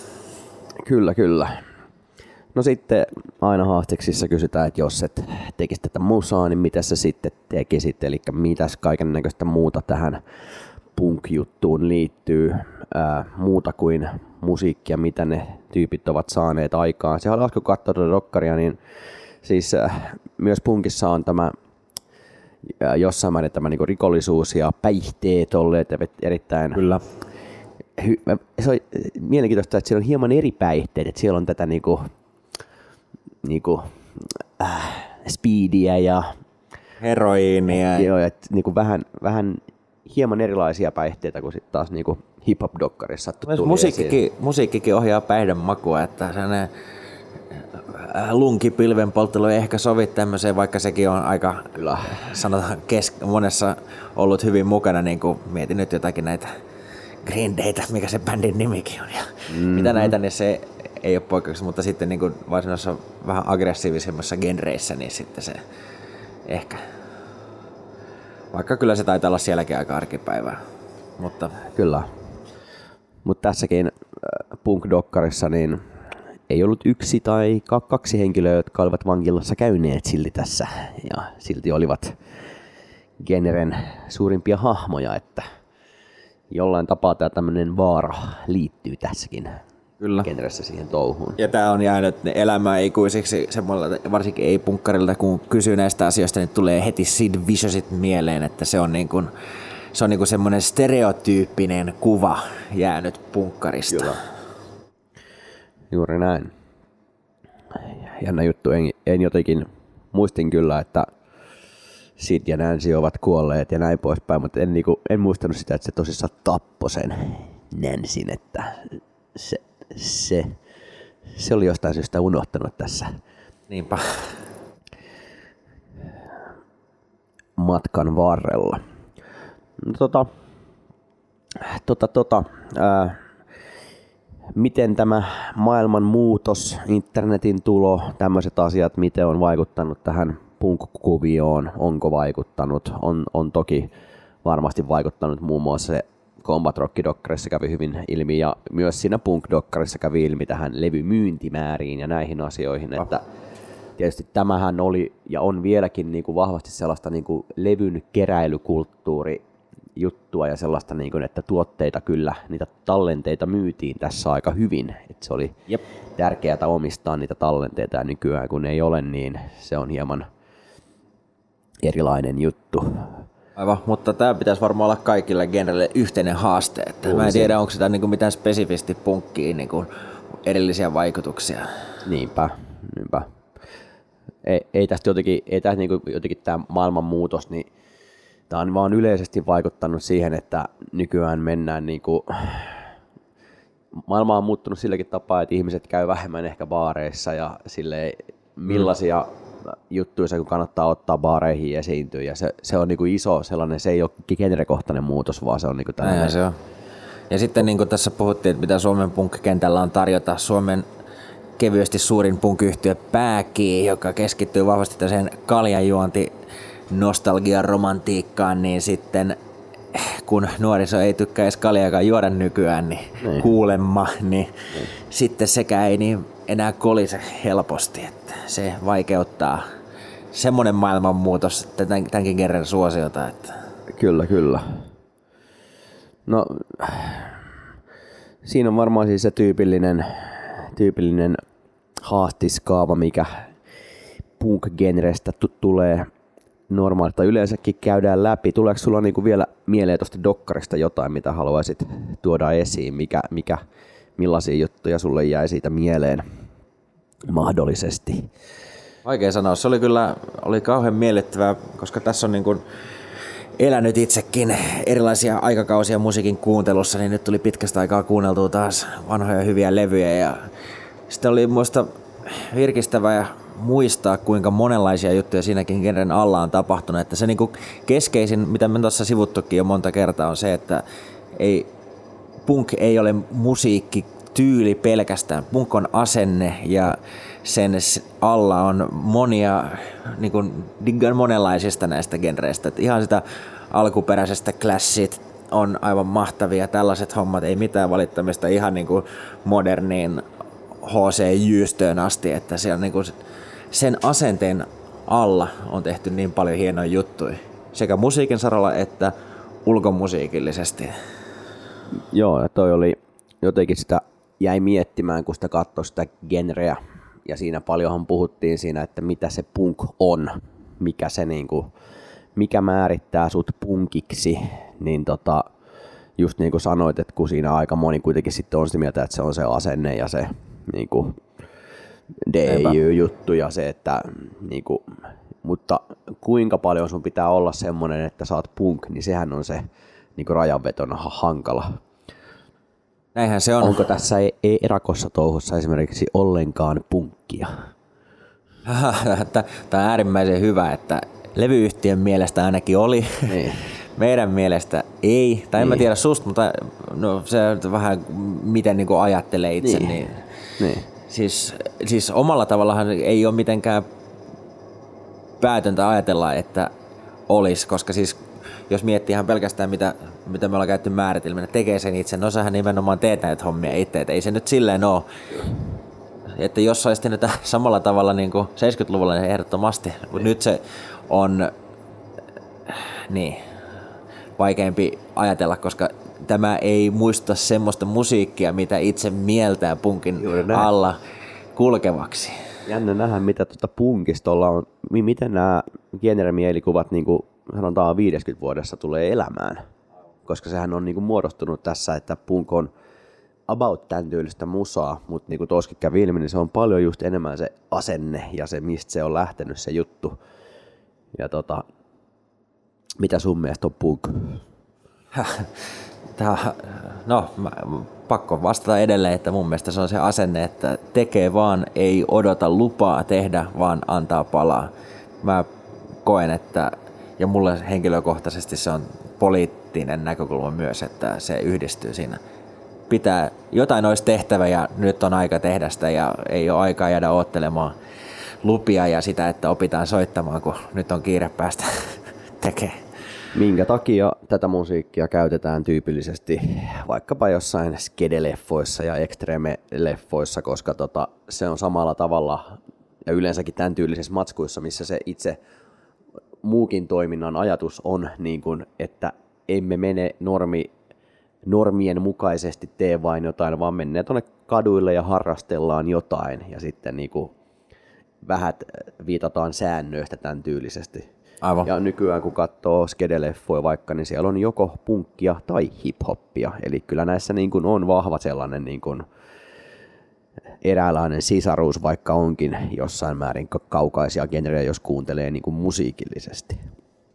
Kyllä, kyllä. No sitten aina haasteksissa kysytään, että jos et tekisi tätä musaa, niin mitä sä sitten tekisit, eli mitäs kaiken näköistä muuta tähän punk-juttuun liittyy, ää, muuta kuin musiikkia, mitä ne tyypit ovat saaneet aikaan. Se kun katsoo tuota dokkaria, niin siis äh, myös punkissa on tämä ää, jossain määrin tämä niinku rikollisuus ja päihteet olleet erittäin Kyllä. se on mielenkiintoista, että siellä on hieman eri päihteet, että siellä on tätä niinku, niinku, äh, speediä ja, Heroiinia. Joo, et, niinku vähän, vähän hieman erilaisia päihteitä kuin sitten taas niinku hip-hop-dokkarissa tuli musiikkikin, musiikkikin ohjaa päihden makua, että sellainen äh, lunkipilven polttelu ei ehkä sovi tämmöiseen, vaikka sekin on aika Kyllä. sanotaan kes- monessa ollut hyvin mukana, niin kuin mietin nyt jotakin näitä Green Daytä, mikä se bändin nimikin on ja mm-hmm. mitä näitä, niin se ei ole poikkeuksia, mutta sitten niin varsinaisessa vähän aggressiivisemmassa genreissä, niin sitten se ehkä, vaikka kyllä se taitaa olla sielläkin aika arkipäivää, mutta Kyllä. Mutta tässäkin äh, punk-dokkarissa niin ei ollut yksi tai ka- kaksi henkilöä, jotka olivat vankilassa käyneet silti tässä. Ja silti olivat generen suurimpia hahmoja, että jollain tapaa tämä tämmöinen vaara liittyy tässäkin kyllä. genressä siihen touhuun. Ja tämä on jäänyt elämään ikuisiksi, semmoilla, varsinkin ei-punkkarilta, kun kysyy näistä asioista, niin tulee heti Sid Vicious't mieleen, että se on niin kuin, se on niin kuin semmoinen stereotyyppinen kuva jäänyt punkkarista. Kyllä. Juuri näin. Jännä juttu, en, en jotenkin muistin kyllä, että Sid ja Nancy ovat kuolleet ja näin poispäin, mutta en, niinku, en muistanut sitä, että se tosissaan tappoi sen Nancyn, että se, se, se oli jostain syystä unohtanut tässä Niinpä. matkan varrella. No, tota, tota, tota, ää, miten tämä maailman muutos, internetin tulo, tämmöiset asiat, miten on vaikuttanut tähän punk-kuvioon, onko vaikuttanut, on, on toki varmasti vaikuttanut muun muassa se Combat Rock Dokkarissa kävi hyvin ilmi ja myös siinä Punk Dokkarissa kävi ilmi tähän levymyyntimääriin ja näihin asioihin, että tietysti tämähän oli ja on vieläkin niin kuin vahvasti sellaista niin kuin levyn keräilykulttuuri juttua ja sellaista, niin kuin, että tuotteita kyllä, niitä tallenteita myytiin tässä aika hyvin. Että se oli Jep. tärkeää omistaa niitä tallenteita ja nykyään kun ei ole, niin se on hieman erilainen juttu. Aivan, mutta tämä pitäisi varmaan olla kaikille genrelle yhteinen haaste. Että mä en tiedä, onko sitä niin kuin mitään spesifisti punkkiin niin kuin erillisiä vaikutuksia. Niinpä, niinpä. ei, ei tästä jotenkin, ei tästä niin jotenkin tämä maailmanmuutos, niin tämä on vaan yleisesti vaikuttanut siihen, että nykyään mennään niin kuin, maailma on muuttunut silläkin tapaa, että ihmiset käy vähemmän ehkä baareissa ja sille millaisia mm. Juttuja se kannattaa ottaa baareihin esiintyä. Ja se, se on niin kuin iso sellainen, se ei ole genrekohtainen muutos, vaan se on niin kuin tällainen. se on. Ja sitten niin kuin tässä puhuttiin, että mitä Suomen punk-kentällä on tarjota, Suomen kevyesti suurin punk-yhtiö Pääki, joka keskittyy vahvasti täseen kaljanjuonti nostalgian romantiikkaan, niin sitten kun nuoriso ei tykkää edes kaljakaan juoda nykyään, niin, niin. kuulemma, niin, niin sitten sekä ei niin enää kolise helposti, että se vaikeuttaa semmoinen maailmanmuutos tämän, tämänkin kerran suosiota. Että... Kyllä, kyllä. No, siinä on varmaan siis se tyypillinen, tyypillinen haastiskaava, mikä punk-genrestä t- tulee normaalista yleensäkin käydään läpi. Tuleeko sulla niinku vielä mieleen tuosta dokkarista jotain, mitä haluaisit tuoda esiin? Mikä, mikä, millaisia juttuja sulle jäi siitä mieleen mahdollisesti? Vaikea sanoa. Se oli kyllä oli kauhean miellyttävää, koska tässä on niin kuin elänyt itsekin erilaisia aikakausia musiikin kuuntelussa, niin nyt tuli pitkästä aikaa kuunneltua taas vanhoja hyviä levyjä ja sitten oli muista virkistävää ja muistaa, kuinka monenlaisia juttuja siinäkin genren alla on tapahtunut. Että se niin kuin keskeisin, mitä me tuossa sivuttukin jo monta kertaa, on se, että ei, punk ei ole musiikki tyyli pelkästään. Punk on asenne ja sen alla on monia, niin kuin, diggan monenlaisista näistä genreistä. Että ihan sitä alkuperäisestä classit on aivan mahtavia. Tällaiset hommat, ei mitään valittamista ihan niin kuin moderniin HC Jyystöön asti, että on niin kuin sen asenteen alla on tehty niin paljon hienoja juttuja, sekä musiikin saralla että ulkomusiikillisesti. Joo, ja toi oli jotenkin sitä jäi miettimään, kun sitä katsoi sitä genreä, ja siinä paljonhan puhuttiin siinä, että mitä se punk on, mikä se niinku, mikä määrittää sut punkiksi, niin tota, just niin kuin sanoit, että kun siinä aika moni kuitenkin sitten on sitä mieltä, että se on se asenne ja se niin kuin DJ-juttu ja se, että niin kuin, mutta kuinka paljon sun pitää olla semmoinen, että sä oot punk, niin sehän on se niin rajanvetona hankala. Näinhän se on. Onko tässä e- e- erakossa touhussa esimerkiksi ollenkaan punkkia? <laughs> Tämä on äärimmäisen hyvä, että levyyhtiön mielestä ainakin oli. Niin. <laughs> Meidän mielestä ei. Tai en niin. mä tiedä susta, mutta no, se vähän miten niin ajattelee itse. Niin. Niin. Niin. Siis, siis omalla tavallaan ei ole mitenkään päätöntä ajatella, että olisi, koska siis jos miettii ihan pelkästään mitä, mitä me ollaan käytetty määritelmänä, tekee sen itse, no sähän nimenomaan teet näitä hommia itse, että ei se nyt silleen ole. Että jos olisi tehnyt <laughs> samalla tavalla niin kuin 70-luvulla, niin ehdottomasti, mutta nyt se on niin, vaikeampi ajatella, koska tämä ei muista semmoista musiikkia, mitä itse mieltää punkin alla kulkevaksi. Jännä nähdä, mitä tuota punkista on, miten nämä genremielisuvat niin kuin sanotaan 50 vuodessa tulee elämään. Koska sehän on niin kuin muodostunut tässä, että punk on about tämän tyylistä musaa, mutta niin kuin tuossakin kävi ilmi, niin se on paljon just enemmän se asenne ja se, mistä se on lähtenyt se juttu. Ja tota, mitä sun mielestä on punk? <laughs> Tää, no, mä, pakko vastata edelleen, että mun mielestä se on se asenne, että tekee vaan, ei odota lupaa tehdä, vaan antaa palaa. Mä koen, että, ja mulle henkilökohtaisesti se on poliittinen näkökulma myös, että se yhdistyy siinä. Pitää, jotain olisi tehtävä ja nyt on aika tehdä sitä ja ei ole aikaa jäädä ottelemaan lupia ja sitä, että opitaan soittamaan, kun nyt on kiire päästä <laughs> tekemään. Minkä takia tätä musiikkia käytetään tyypillisesti vaikkapa jossain skede-leffoissa ja extreme-leffoissa, koska tota, se on samalla tavalla ja yleensäkin tämän tyylisissä matskuissa, missä se itse muukin toiminnan ajatus on, niin kuin, että emme mene normi, normien mukaisesti tee vain jotain, vaan mennään tuonne kaduille ja harrastellaan jotain ja sitten niin kuin, vähät viitataan säännöistä tämän tyylisesti. Aivan. Ja nykyään kun katsoo skedeleffoja vaikka, niin siellä on joko punkkia tai hiphoppia. Eli kyllä näissä niin kuin on vahva sellainen niin kuin eräänlainen sisaruus, vaikka onkin jossain määrin kaukaisia genrejä, jos kuuntelee niin kuin musiikillisesti.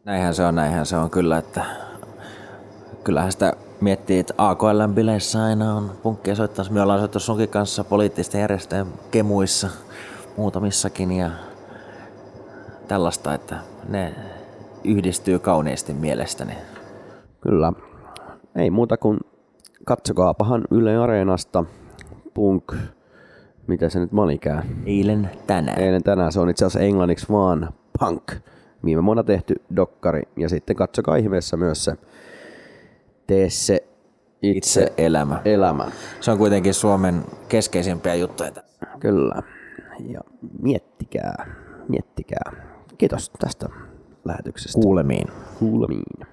Näinhän se on, näinhän se on kyllä, että kyllähän sitä miettii, että AKL-bileissä aina on punkkia soittaa. Me ollaan soittanut sunkin kanssa poliittisten järjestöjen kemuissa muutamissakin ja tällaista, että ne yhdistyy kauniisti mielestäni. Kyllä. Ei muuta kuin katsokaapahan Yle Areenasta punk, mitä se nyt monikään. Eilen tänään. Eilen tänään se on itse asiassa englanniksi vaan punk. Viime vuonna tehty dokkari. Ja sitten katsokaa ihmeessä myös se Tee se itse, itse elämä. elämä. Se on kuitenkin Suomen keskeisimpiä juttuja. Kyllä. Ja miettikää, miettikää. Kiitos tästä lähetyksestä. Kuulemiin. Kuulemiin.